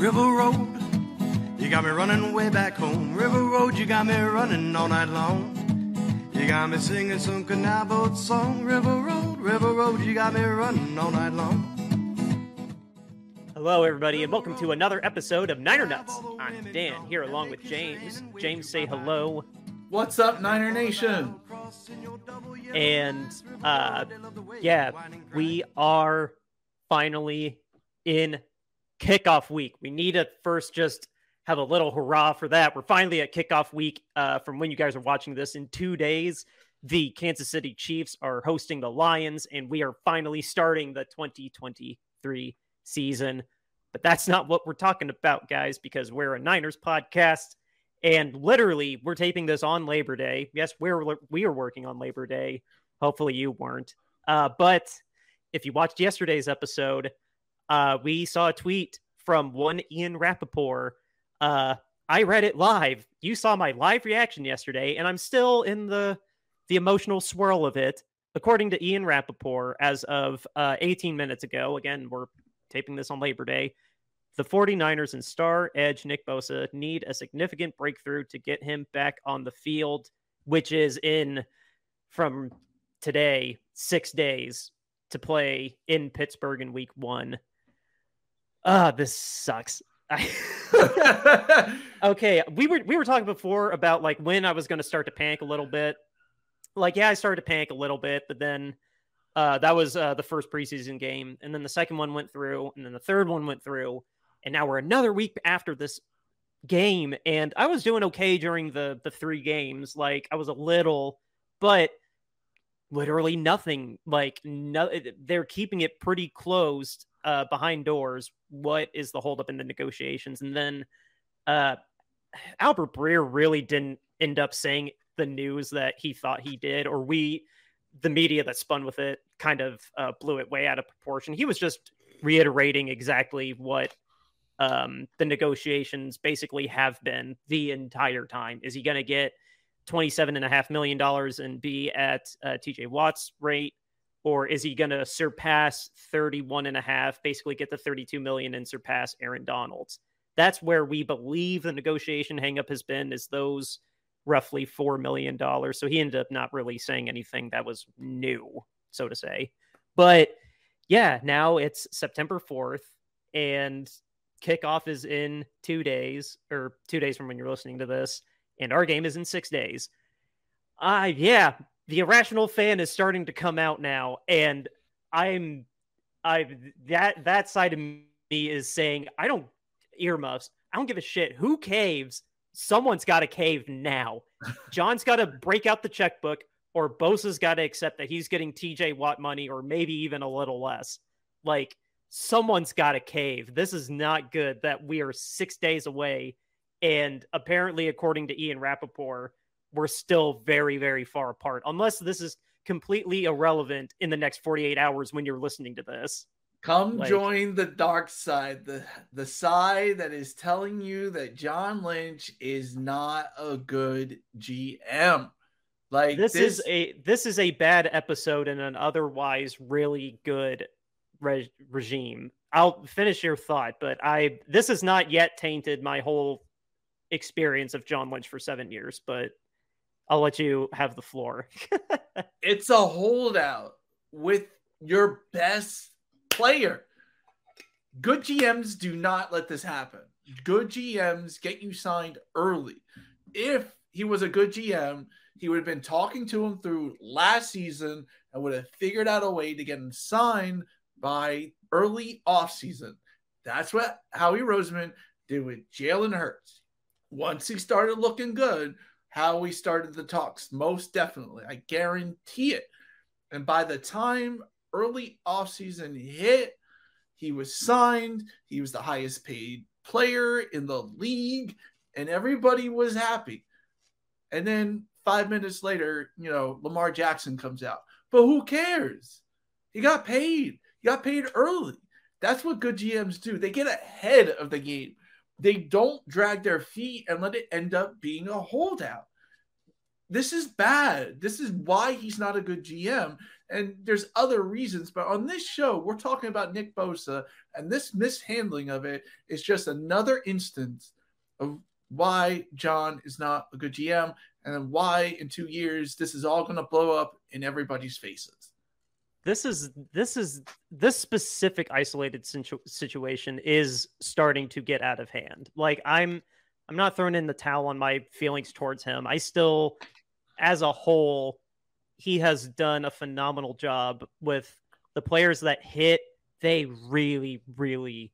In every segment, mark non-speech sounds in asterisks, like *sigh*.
River Road, you got me running way back home. River Road, you got me running all night long. You got me singing some canal boat song. River Road, River Road, you got me running all night long. Hello, everybody, and welcome to another episode of Niner Nuts. I'm Dan here along with James. James, say hello. What's up, Niner Nation? And uh, yeah, we are finally in kickoff week. We need to first just have a little hurrah for that. We're finally at kickoff week uh, from when you guys are watching this in two days. The Kansas City Chiefs are hosting the Lions, and we are finally starting the 2023 season. But that's not what we're talking about, guys, because we're a Niners podcast. And literally, we're taping this on Labor Day. Yes, we're we are working on Labor Day. Hopefully, you weren't. Uh, but if you watched yesterday's episode, uh, we saw a tweet from one Ian Rapoport. Uh, I read it live. You saw my live reaction yesterday, and I'm still in the the emotional swirl of it. According to Ian Rapoport, as of uh, 18 minutes ago, again, we're taping this on Labor Day. The 49ers and star edge Nick Bosa need a significant breakthrough to get him back on the field, which is in from today, six days to play in Pittsburgh in week one. Ah, uh, this sucks. *laughs* *laughs* okay, we were we were talking before about like when I was going to start to panic a little bit. Like, yeah, I started to panic a little bit, but then uh, that was uh, the first preseason game, and then the second one went through, and then the third one went through, and now we're another week after this game, and I was doing okay during the the three games. Like I was a little, but literally nothing. Like no, they're keeping it pretty closed uh, behind doors. What is the holdup in the negotiations? And then uh, Albert Breer really didn't end up saying the news that he thought he did, or we the media that spun with it kind of uh, blew it way out of proportion. He was just reiterating exactly what um, the negotiations basically have been the entire time. Is he going to get $27.5 million and be at uh, TJ Watt's rate? Or is he going to surpass 31 and a half, basically get the 32 million and surpass Aaron Donald's? That's where we believe the negotiation hangup has been is those roughly $4 million. So he ended up not really saying anything that was new, so to say. But yeah, now it's September 4th and kickoff is in two days or two days from when you're listening to this. And our game is in six days. Uh, yeah, the irrational fan is starting to come out now. And I'm, I, that, that side of me is saying, I don't earmuffs. I don't give a shit who caves someone's got to cave now. *laughs* John's got to break out the checkbook, or Bosa's got to accept that he's getting TJ Watt money, or maybe even a little less. Like, someone's got to cave. This is not good that we are six days away. And apparently, according to Ian Rapoport, we're still very, very far apart, unless this is completely irrelevant in the next 48 hours when you're listening to this. Come like, join the dark side, the the side that is telling you that John Lynch is not a good GM. Like this, this... is a this is a bad episode in an otherwise really good re- regime. I'll finish your thought, but I this has not yet tainted my whole experience of John Lynch for 7 years, but I'll let you have the floor. *laughs* it's a holdout with your best player. Good GMs do not let this happen. Good GMs get you signed early. If he was a good GM, he would have been talking to him through last season and would have figured out a way to get him signed by early offseason. That's what Howie Roseman did with Jalen Hurts. Once he started looking good, Howie started the talks, most definitely. I guarantee it. And by the time early offseason hit. He was signed. He was the highest paid player in the league, and everybody was happy. And then five minutes later, you know, Lamar Jackson comes out. But who cares? He got paid. He got paid early. That's what good GMs do. They get ahead of the game. They don't drag their feet and let it end up being a holdout. this is bad. This is why he's not a good GM. And there's other reasons, but on this show, we're talking about Nick Bosa, and this mishandling of it is just another instance of why John is not a good GM and why in two years this is all going to blow up in everybody's faces. This is this is this specific isolated situ- situation is starting to get out of hand. Like I'm I'm not throwing in the towel on my feelings towards him. I still as a whole he has done a phenomenal job with the players that hit. They really, really,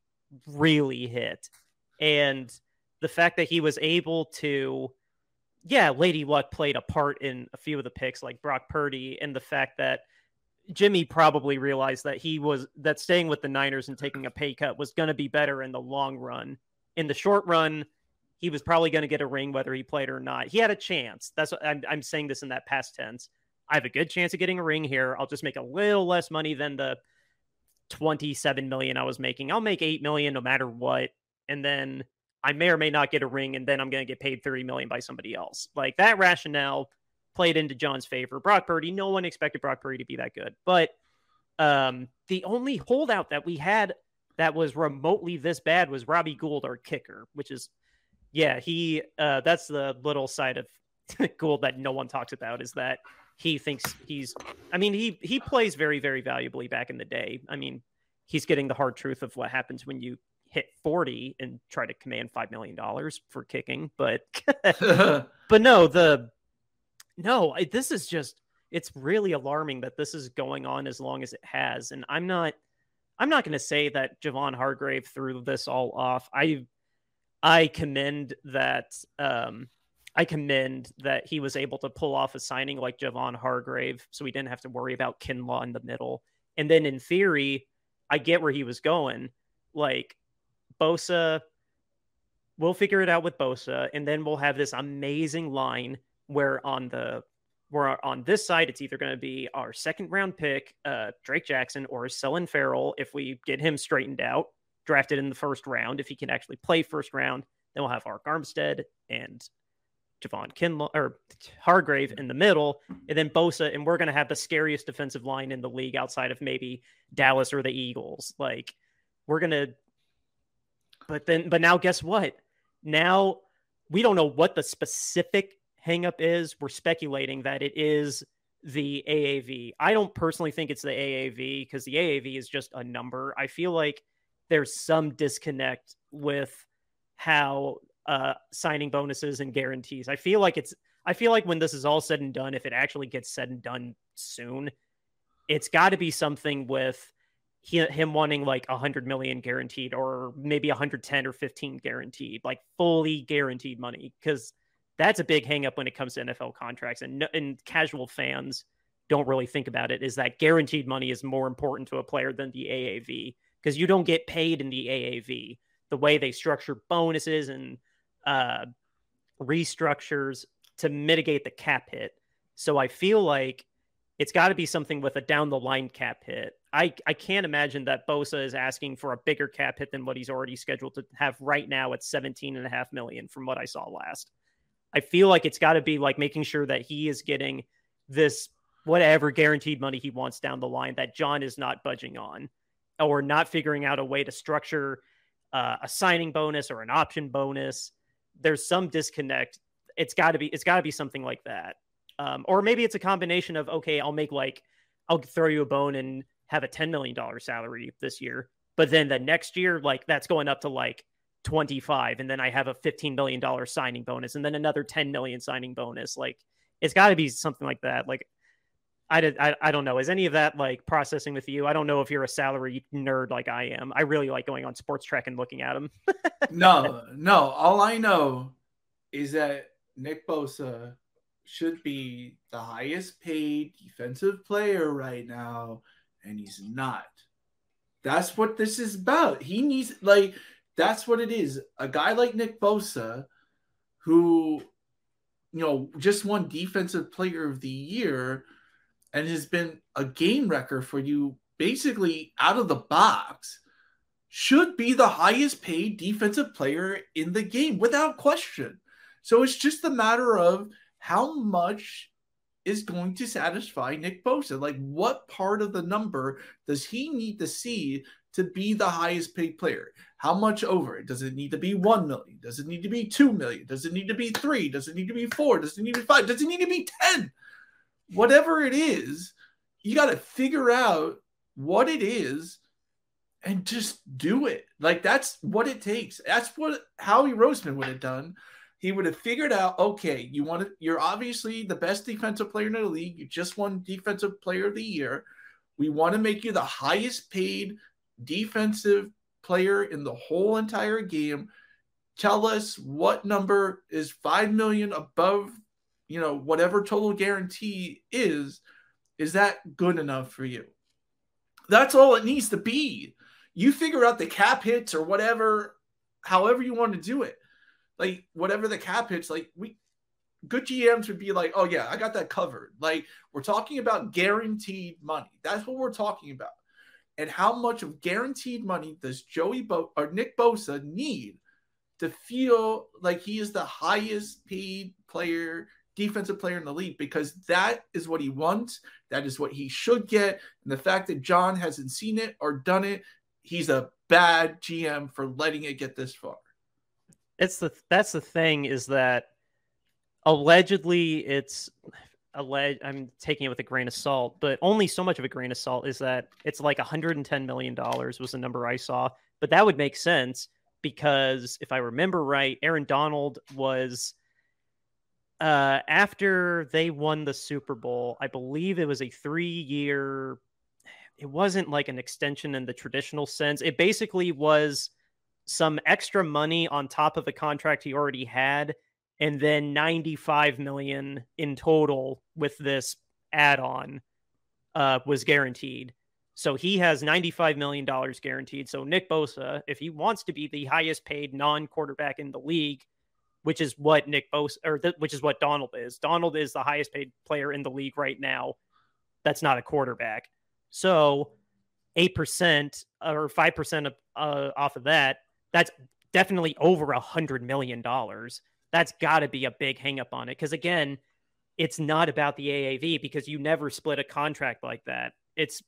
really hit. And the fact that he was able to, yeah, Lady Luck played a part in a few of the picks, like Brock Purdy, and the fact that Jimmy probably realized that he was that staying with the Niners and taking a pay cut was going to be better in the long run. In the short run, he was probably going to get a ring whether he played or not. He had a chance. That's what I'm, I'm saying this in that past tense. I have a good chance of getting a ring here. I'll just make a little less money than the 27 million I was making. I'll make 8 million no matter what. And then I may or may not get a ring and then I'm going to get paid 30 million by somebody else. Like that rationale played into John's favor. Brock Purdy, no one expected Brock Purdy to be that good. But um, the only holdout that we had that was remotely this bad was Robbie Gould, our kicker, which is, yeah, he, uh, that's the little side of *laughs* Gould that no one talks about is that he thinks he's I mean he he plays very very valuably back in the day. I mean, he's getting the hard truth of what happens when you hit 40 and try to command 5 million dollars for kicking, but *laughs* *laughs* but no, the no, I, this is just it's really alarming that this is going on as long as it has and I'm not I'm not going to say that Javon Hargrave threw this all off. I I commend that um I commend that he was able to pull off a signing like Javon Hargrave, so we didn't have to worry about Kinlaw in the middle. And then in theory, I get where he was going. Like Bosa, we'll figure it out with Bosa, and then we'll have this amazing line where on the where on this side it's either going to be our second round pick, uh, Drake Jackson, or Clelin Ferrell if we get him straightened out, drafted in the first round if he can actually play first round. Then we'll have Arik Armstead and Javon Kinlaw or Hargrave in the middle, and then Bosa, and we're going to have the scariest defensive line in the league outside of maybe Dallas or the Eagles. Like we're going to, but then, but now guess what? Now we don't know what the specific hangup is. We're speculating that it is the AAV. I don't personally think it's the AAV because the AAV is just a number. I feel like there's some disconnect with how uh, signing bonuses and guarantees. I feel like it's I feel like when this is all said and done, if it actually gets said and done soon, it's got to be something with he, him wanting like a hundred million guaranteed, or maybe 110 or 15 guaranteed, like fully guaranteed money, because that's a big hangup when it comes to NFL contracts, and and casual fans don't really think about it. Is that guaranteed money is more important to a player than the AAV because you don't get paid in the AAV. The way they structure bonuses and uh, restructures to mitigate the cap hit. So I feel like it's got to be something with a down the line cap hit. I, I can't imagine that Bosa is asking for a bigger cap hit than what he's already scheduled to have right now at 17 and a half million from what I saw last. I feel like it's got to be like making sure that he is getting this whatever guaranteed money he wants down the line that John is not budging on or not figuring out a way to structure uh, a signing bonus or an option bonus there's some disconnect. It's got to be it's got to be something like that. Um, or maybe it's a combination of okay, I'll make like I'll throw you a bone and have a ten million dollar salary this year, but then the next year like that's going up to like 25 and then I have a 15 million dollar signing bonus and then another 10 million signing bonus like it's got to be something like that like I, did, I I don't know. Is any of that like processing with you? I don't know if you're a salary nerd like I am. I really like going on Spotrac and looking at them. *laughs* no, no. All I know is that Nick Bosa should be the highest paid defensive player right now, and he's not. That's what this is about. He needs like that's what it is. A guy like Nick Bosa, who you know just won Defensive Player of the Year and has been a game wrecker for you basically out of the box, should be the highest paid defensive player in the game without question. So it's just a matter of how much is going to satisfy Nick Bosa? Like, what part of the number does he need to see to be the highest paid player? How much over? Does it need to be 1 million? Does it need to be 2 million? Does it need to be 3? Does it need to be 4? Does it need to be 5? Does it need to be 10? Whatever it is, you got to figure out what it is and just do it. Like that's what it takes. That's what Howie Roseman would have done. He would have figured out, okay, you want to, you're obviously the best defensive player in the league. You just won defensive player of the year. We want to make you the highest paid defensive player in the whole entire game. Tell us what number is 5 million above, you know, whatever total guarantee is. Is that good enough for you? That's all it needs to be. You figure out the cap hits or whatever, however you want to do it. Like whatever the cap hits, like we good GMs would be like, oh yeah, I got that covered. Like we're talking about guaranteed money. That's what we're talking about. And how much of guaranteed money does Joey Bo- or Nick Bosa need to feel like he is the highest paid player, defensive player in the league? Because that is what he wants. That is what he should get. And the fact that John hasn't seen it or done it, he's a bad GM for letting it get this far. It's the that's the thing is that allegedly it's alleged I'm taking it with a grain of salt, but only so much of a grain of salt is that it's like 110 million dollars was the number I saw, but that would make sense because if I remember right, Aaron Donald was uh after they won the Super Bowl, I believe it was a 3-year it wasn't like an extension in the traditional sense. It basically was some extra money on top of the contract he already had and then 95 million in total with this add-on uh, was guaranteed. So he has 95 million dollars guaranteed. So Nick Bosa, if he wants to be the highest paid non-quarterback in the league, which is what Nick Bosa or th- which is what Donald is. Donald is the highest paid player in the league right now. That's not a quarterback. So 8% or 5% of, uh, off of that, that's definitely over a hundred million dollars that's got to be a big hangup on it. Because again, it's not about the AAV because you never split a contract like that. It's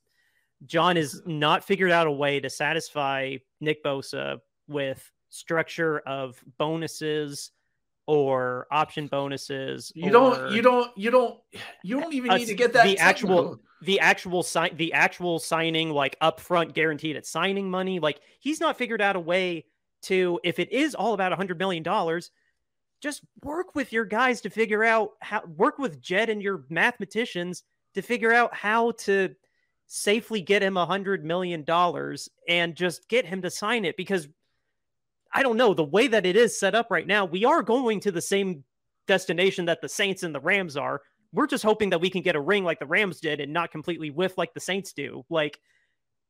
John has not figured out a way to satisfy Nick Bosa with structure of bonuses or option bonuses. You don't. You don't. You don't. You don't even need to get that. The actual. The actual sign. The actual signing, like upfront guaranteed at signing money. Like he's not figured out a way to. If it is all about a hundred million dollars, just work with your guys to figure out how work with Jed and your mathematicians to figure out how to safely get him a hundred million dollars and just get him to sign it because I don't know the way that it is set up right now. We are going to the same destination that the Saints and the Rams are. We're just hoping that we can get a ring like the Rams did and not completely whiff like the Saints do. Like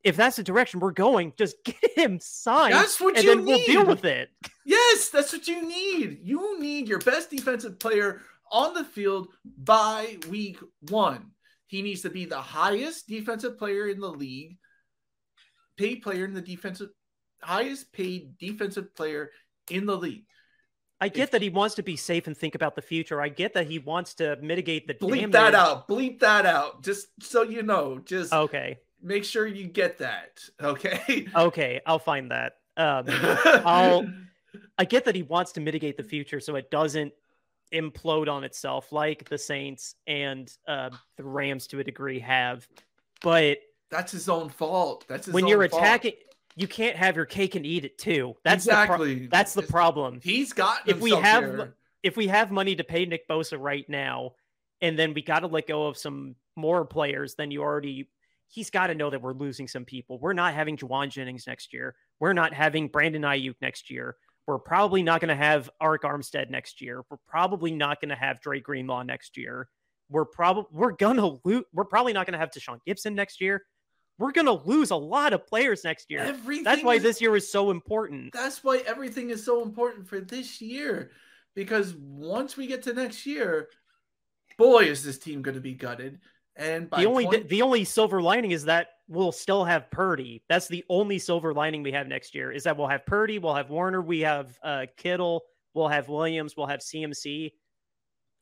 if that's the direction we're going, just *laughs* get him signed. That's what and you then need. we'll deal with it. Yes, that's what you need. You need your best defensive player on the field by week one. He needs to be the highest defensive player in the league, paid player in the defensive, highest paid defensive player in the league. I get if, that he wants to be safe and think about the future. I get that he wants to mitigate the bleep damage. that out. Bleep that out. Just so you know. Just okay make sure you get that. Okay. Okay, I'll find that. Um, I'll. I get that he wants to mitigate the future so it doesn't implode on itself like the Saints and uh, the Rams to a degree have, but that's his own fault. That's when you're attacking. You can't have your cake and eat it too. That's exactly the pro- that's the problem. He's got if we have if we have money to pay Nick Bosa right now, and then we got to let go of some more players than you already he's got to know that we're losing some people. We're not having Jauan Jennings next year. We're not having Brandon Aiyuk next year. We're probably not going to have Arik Armstead next year. We're probably not going to have Dre Greenlaw next year. We're probably we're gonna lose. We're probably not going to have Tashaun Gipson next year. We're going to lose a lot of players next year. Everything that's why is, this year is so important. That's why everything is so important for this year. Because once we get to next year, boy, is this team going to be gutted. And the only 20... the only silver lining is that we'll still have Purdy. That's the only silver lining we have next year is that we'll have Purdy, we'll have Warner, we have uh, Kittle, we'll have Williams, we'll have CMC.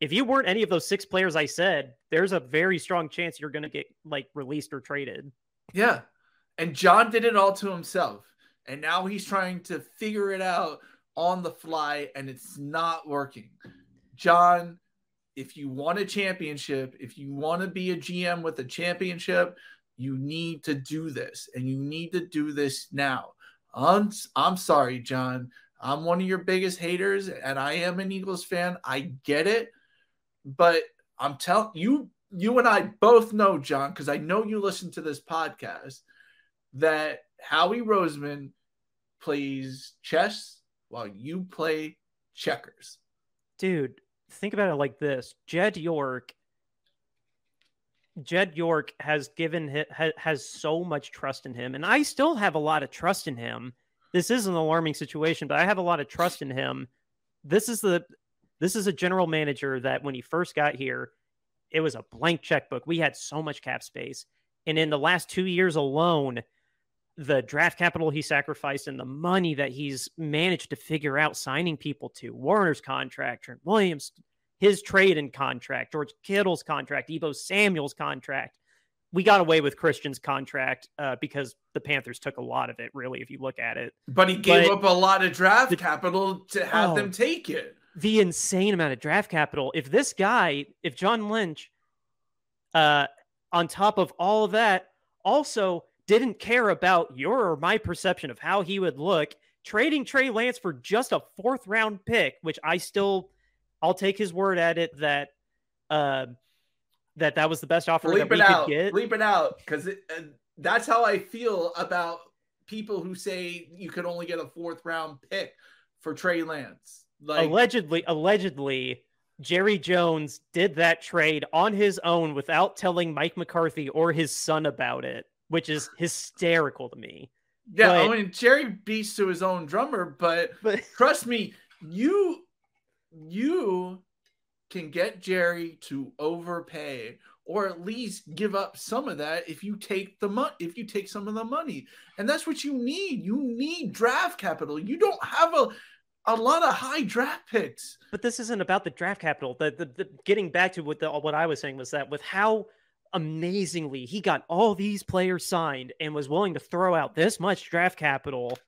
if you weren't any of those six players I said, there's a very strong chance you're going to get like released or traded. Yeah. And John did it all to himself. And now he's trying to figure it out on the fly and it's not working. John, if you want a championship, if you want to be a GM with a championship, you need to do this and you need to do this now. I'm, I'm sorry, John. I'm one of your biggest haters and I am an Eagles fan. I get it. But I'm telling you, you and I both know, John, because I know you listen to this podcast, that Howie Roseman plays chess while you play checkers. Dude, think about it like this Jed York. Jed York has given has so much trust in him, and I still have a lot of trust in him. This is an alarming situation, but I have a lot of trust in him. This is the this is a general manager that when he first got here, it was a blank checkbook. We had so much cap space. And in the last two years alone, the draft capital he sacrificed and the money that he's managed to figure out signing people to Warner's contract, Trent Williams, his trade and contract, George Kittle's contract, Deebo Samuel's contract. We got away with Christian's contract uh, because the Panthers took a lot of it, really, if you look at it. But he gave but up a lot of draft the, capital to have oh, them take it the insane amount of draft capital. If this guy, if John Lynch, uh, on top of all of that, also didn't care about your or my perception of how he would look, trading Trey Lance for just a fourth round pick, which I still, I'll take his word at it that, uh, that that was the best offer Leap that we out. could get. Leap it out because uh, that's how I feel about people who say you could only get a fourth round pick for Trey Lance. Like, allegedly, allegedly, Jerry Jones did that trade on his own without telling Mike McCarthy or his son about it, which is hysterical to me. Yeah, but, I mean Jerry beats to his own drummer, but, but *laughs* trust me, you you can get Jerry to overpay or at least give up some of that if you take the money if you take some of the money. And that's what you need. You need draft capital. You don't have a a lot of high draft picks. But this isn't about the draft capital. The, the, the getting back to what the, what I was saying was that with how amazingly he got all these players signed and was willing to throw out this much draft capital.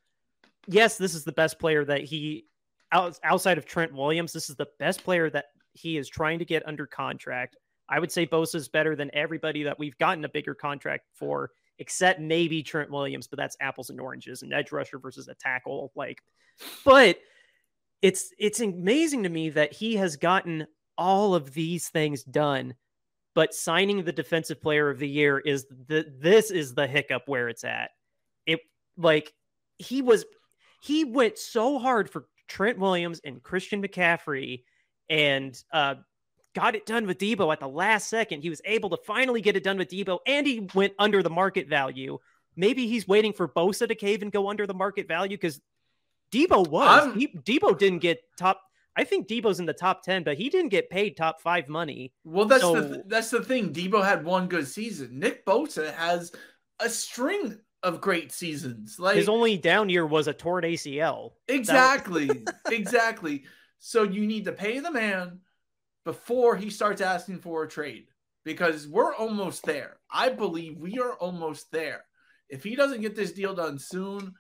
Yes, this is the best player that he outside of Trent Williams. This is the best player that he is trying to get under contract. I would say Bosa is better than everybody that we've gotten a bigger contract for, except maybe Trent Williams, but that's apples and oranges, an edge rusher versus a tackle. Like, but it's it's amazing to me that he has gotten all of these things done but signing the defensive player of the year is the this is the hiccup where it's at it like he was he went so hard for Trent Williams and Christian McCaffrey and uh got it done with Deebo at the last second. He was able to finally get it done with Deebo and he went under the market value. Maybe he's waiting for Bosa to cave and go under the market value because Deebo was. He, Deebo didn't get top. I think Deebo's in the top ten, but he didn't get paid top five money. Well, that's so, the that's the thing. Debo had one good season. Nick Bosa has a string of great seasons. Like his only down year was a torn ACL. Exactly, *laughs* exactly. So you need to pay the man before he starts asking for a trade because we're almost there. I believe we are almost there. If he doesn't get this deal done soon,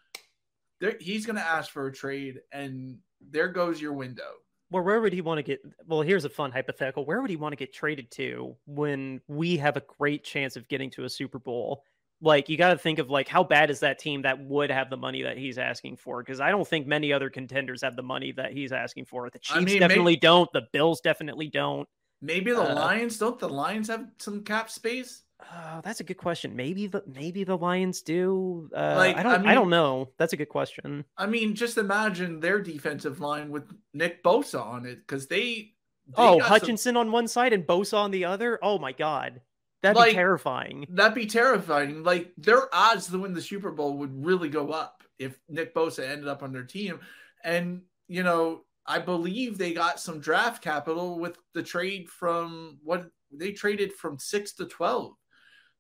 he's going to ask for a trade, and there goes your window. Well, where would he want to get? Well, here's a fun hypothetical. Where would he want to get traded to when we have a great chance of getting to a Super Bowl? Like, you got to think of like how bad is that team that would have the money that he's asking for? Because I don't think many other contenders have the money that he's asking for. The Chiefs I mean, definitely maybe, don't. The Bills definitely don't. Maybe the uh, Lions don't. The Lions have some cap space. Oh, that's a good question. Maybe the maybe the Lions do. Uh, like I don't I, mean, I, don't know. That's a good question. I mean, just imagine their defensive line with Nick Bosa on it because they, they. Oh, Hutchinson some... on one side and Bosa on the other. Oh my god, that'd like, be terrifying. That'd be terrifying. Like their odds to win the Super Bowl would really go up if Nick Bosa ended up on their team, and you know I believe they got some draft capital with the trade from what they traded from six to twelve.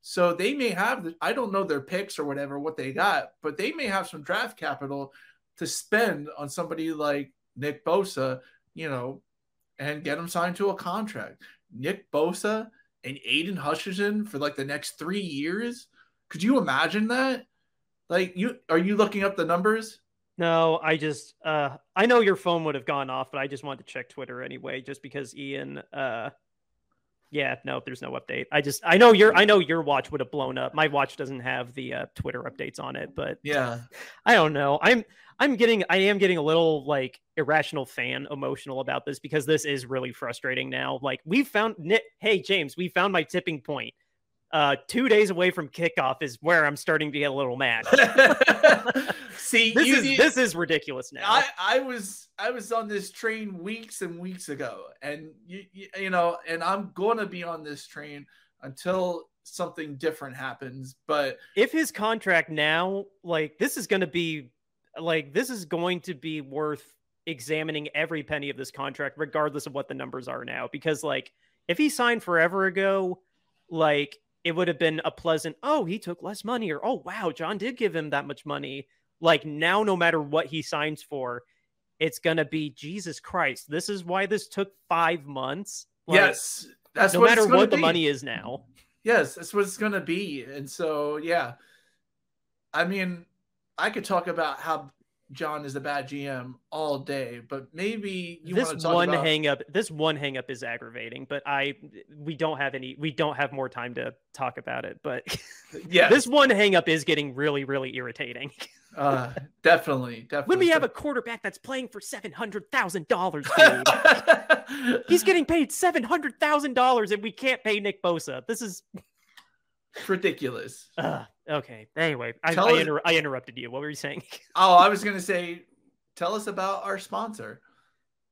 So they may have, I don't know their picks or whatever, what they got, but they may have some draft capital to spend on somebody like Nick Bosa, you know, and get him signed to a contract. Nick Bosa and Aidan Hutchinson for like the next three years. Could you imagine that? Like you are you looking up the numbers? No, I just uh I know your phone would have gone off, but I just wanted to check Twitter anyway, just because Ian uh yeah, no, there's no update. I just I know your I know your watch would have blown up. My watch doesn't have the uh, Twitter updates on it, but yeah, *laughs* I don't know. I'm I'm getting I am getting a little like irrational fan emotional about this because this is really frustrating now. Like we found hey James, we found my tipping point. Uh, two days away from kickoff is where I'm starting to get a little mad. *laughs* See, this you, is you, this is ridiculous now. I, I was I was on this train weeks and weeks ago, and you, you you know, and I'm going to be on this train until something different happens. But if his contract now, like this is going to be, like this is going to be worth examining every penny of this contract, regardless of what the numbers are now, because like if he signed forever ago, like it would have been a pleasant, oh, he took less money, or oh, wow, John did give him that much money. Like now, no matter what he signs for, it's gonna be Jesus Christ. This is why this took five months. Like, yes, that's no matter what be. the money is now. Yes, that's what it's gonna be. And so, yeah, I mean, I could talk about how John is a bad GM all day, but maybe you this one about... hang up. This one hang up is aggravating, but I we don't have any. We don't have more time to talk about it. But *laughs* yeah, this one hang up is getting really, really irritating. uh, definitely, definitely. When we have a quarterback that's playing for seven hundred thousand dollars, he's getting paid seven hundred thousand dollars, and we can't pay Nick Bosa. This is ridiculous. Uh, okay. Anyway, I, I, inter- I, interrupted you. What were you saying? *laughs* oh, I was going to say, tell us about our sponsor.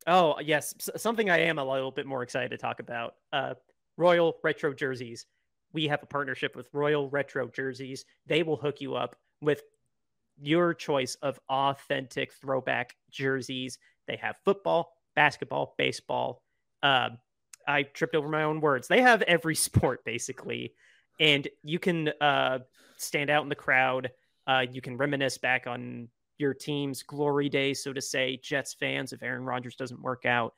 Oh, yes. S- something I am a little bit more excited to talk about. Uh, Royal Retro Jerseys. We have a partnership with Royal Retro Jerseys. They will hook you up with your choice of authentic throwback jerseys. They have football, basketball, baseball. Uh, I tripped over my own words. They have every *laughs* sport basically and you can uh, stand out in the crowd. Uh, you can reminisce back on your team's glory days, so to say. Jets fans, if Aaron Rodgers doesn't work out,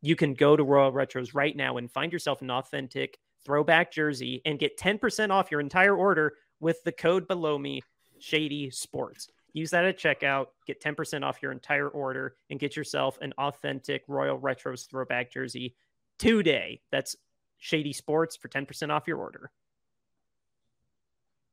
you can go to Royal Retros right now and find yourself an authentic throwback jersey and get 10% off your entire order with the code below me, Shady Sports. Use that at checkout, get 10% off your entire order, and get yourself an authentic Royal Retros throwback jersey today. That's Shady Sports for 10% off your order.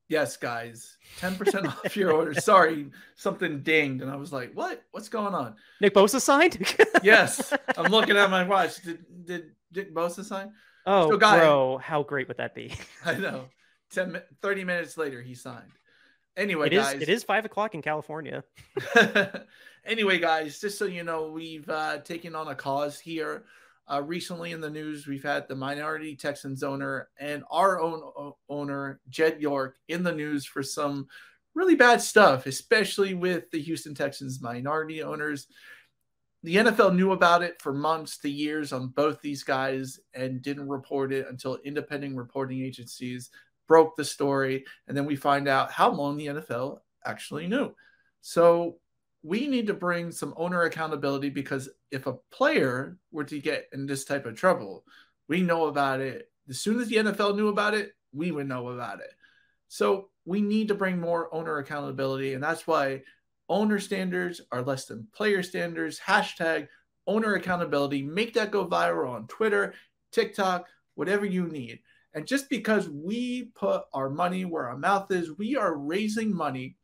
Yes, guys, 10% *laughs* off your order. Sorry, something dinged. And I was like, what? What's going on? Nick Bosa signed? *laughs* yes. I'm looking at my watch. Did, did Nick Bosa sign? Oh, so guy, bro, how great would that be? *laughs* I know. 10, 30 minutes later, he signed. Anyway, it guys. Is, it is 5 o'clock in California. anyway, guys, just so you know, we've uh, taken on a cause here uh, recently in the news, we've had the minority Texans owner and our own owner, Jed York, in the news for some really bad stuff, especially with the Houston Texans minority owners. The NFL knew about it for months to years on both these guys and didn't report it until independent reporting agencies broke the story. And then we find out how long the NFL actually knew. So we need to bring some owner accountability because if a player were to get in this type of trouble, we know about it. As soon as the NFL knew about it, we would know about it. So we need to bring more owner accountability. And that's why owner standards are less than player standards. Hashtag owner accountability. Make that go viral on Twitter, TikTok, whatever you need. And just because we put our money where our mouth is, we are raising money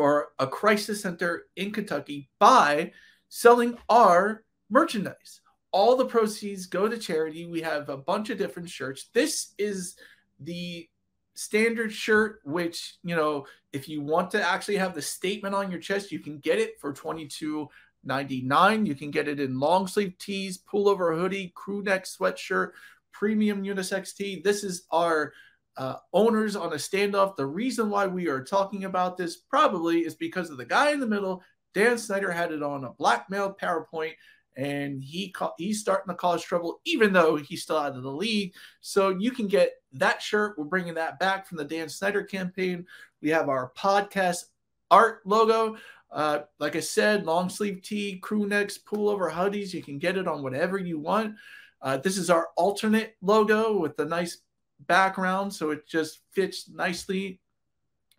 for a crisis center in Kentucky by selling our merchandise. All the proceeds go to charity. We have a bunch of different shirts. This is the standard shirt, which, you know, if you want to actually have the statement on your chest, you can get it for 22 99 You can get it in long sleeve tees, pullover hoodie, crew neck sweatshirt, premium unisex tee. This is our uh, owners on a standoff. The reason why we are talking about this probably is because of the guy in the middle. Dan Snyder had it on a blackmail PowerPoint, and he ca- he's starting to cause trouble, even though he's still out of the league. So you can get that shirt. We're bringing that back from the Dan Snyder campaign. We have our podcast art logo. Uh, like I said, long sleeve tee, crew necks, pullover hoodies. You can get it on whatever you want. Uh, this is our alternate logo with the nice background, so it just fits nicely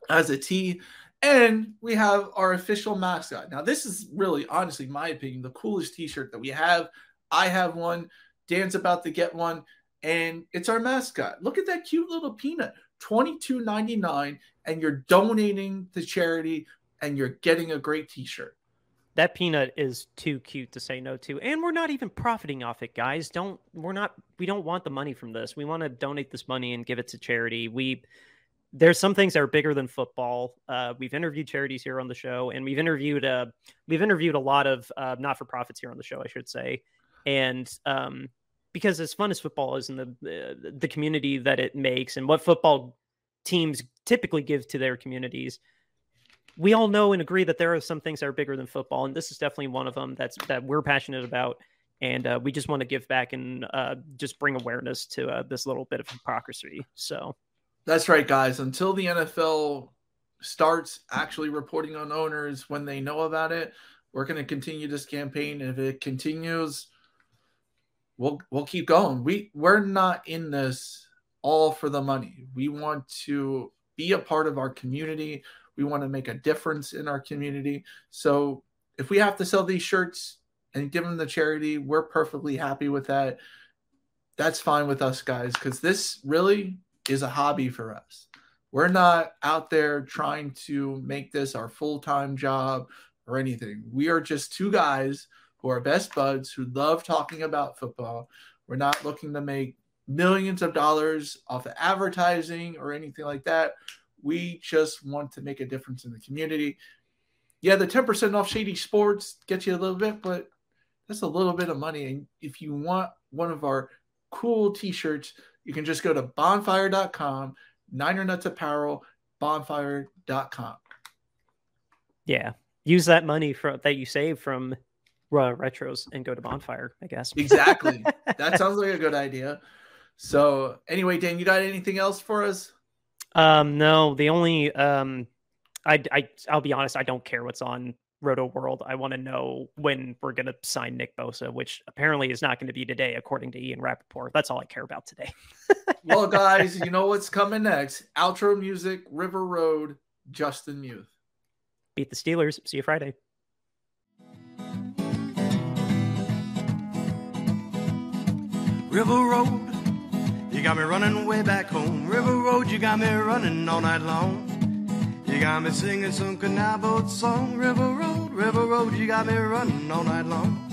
as a T. And we have our official mascot. Now, this is really, honestly, my opinion, the coolest T-shirt that we have. I have one. Dan's about to get one, and it's our mascot. Look at that cute little peanut. $22.99 and you're donating to charity and you're getting a great t-shirt. That peanut is too cute to say no to. And we're not even profiting off it, guys. Don't we're not we don't want the money from this. We want to donate this money and give it to charity. We there's some things that are bigger than football. Uh, we've interviewed charities here on the show, and we've interviewed uh, we've interviewed a lot of uh, not for profits here on the show, I should say. And um, because as fun as football is and the, the community that it makes and what football teams typically give to their communities we all know and agree that there are some things that are bigger than football and this is definitely one of them that's that we're passionate about and uh, we just want to give back and uh, just bring awareness to uh, this little bit of hypocrisy so that's right guys until the nfl starts actually reporting on owners when they know about it we're going to continue this campaign if it continues we'll we'll keep going. We we're not in this all for the money. We want to be a part of our community. We want to make a difference in our community. So if we have to sell these shirts and give them to charity, we're perfectly happy with that. That's fine with us guys cuz this really is a hobby for us. We're not out there trying to make this our full-time job or anything. We are just two guys who are best buds who love talking about football. We're not looking to make millions of dollars off of advertising or anything like that. We just want to make a difference in the community. Yeah, the 10% off Shady Sports gets you a little bit, but that's a little bit of money. And if you want one of our cool t shirts, you can just go to bonfire.com, Niner Nuts Apparel, bonfire.com. Yeah. Use that money from that you save from uh, retros and go to bonfire i guess exactly *laughs* that sounds like a good idea so anyway dan you got anything else for us um no the only um i i i'll be honest i don't care what's on Roto World. i want to know when we're going to sign nick bosa which apparently is not going to be today according to ian rapoport that's all i care about today. *laughs* Well guys you know what's coming next? Outro music river road justin youth beat the steelers. See you friday. River Road, you got me running way back home. River Road, you got me running all night long. You got me singing some canal boat song. River Road, River Road, you got me running all night long.